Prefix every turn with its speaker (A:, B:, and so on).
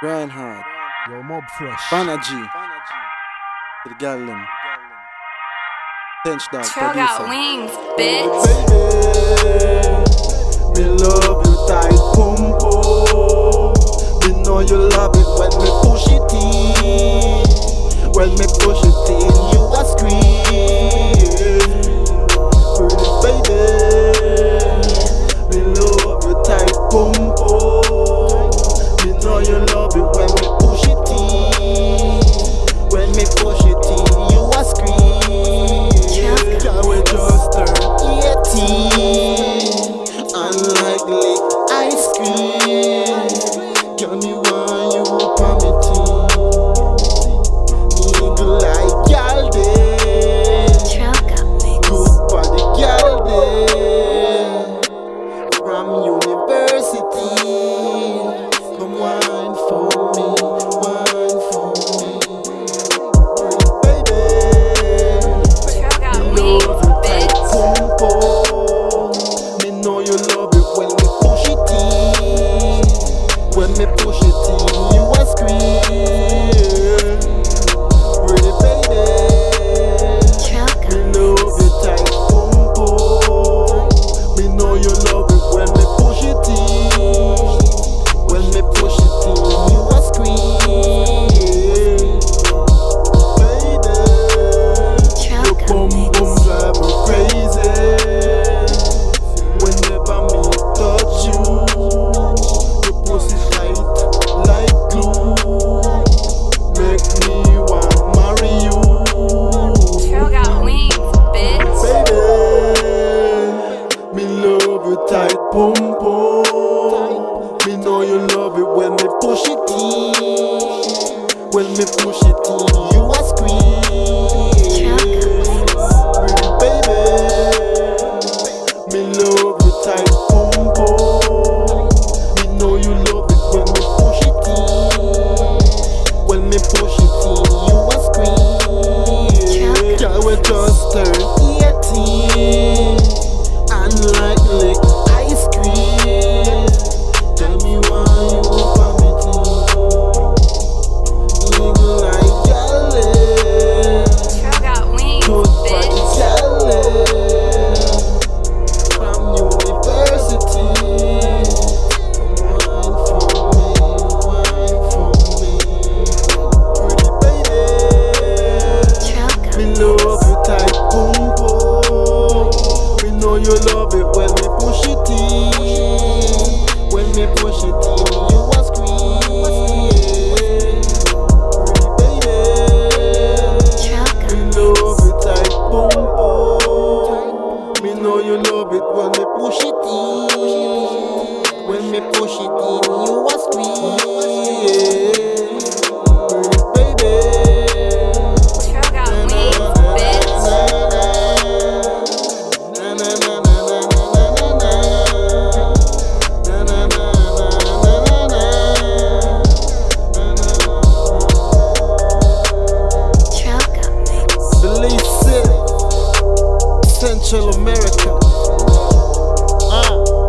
A: Reinhardt.
B: your Mob Fresh.
A: Banna G. The Gallum. Tench Dog.
C: Trail got wings, bitch.
D: Baby, me love you tight know you love it when me push it in. When me push it you a scream. Pretty baby. tight boom boom. Me know you love it when me push it in. When me push it in, you a scream. Baby, me love you tight boom boom. Me know you love it when me push it in. When me push shit to you. Central America. Uh.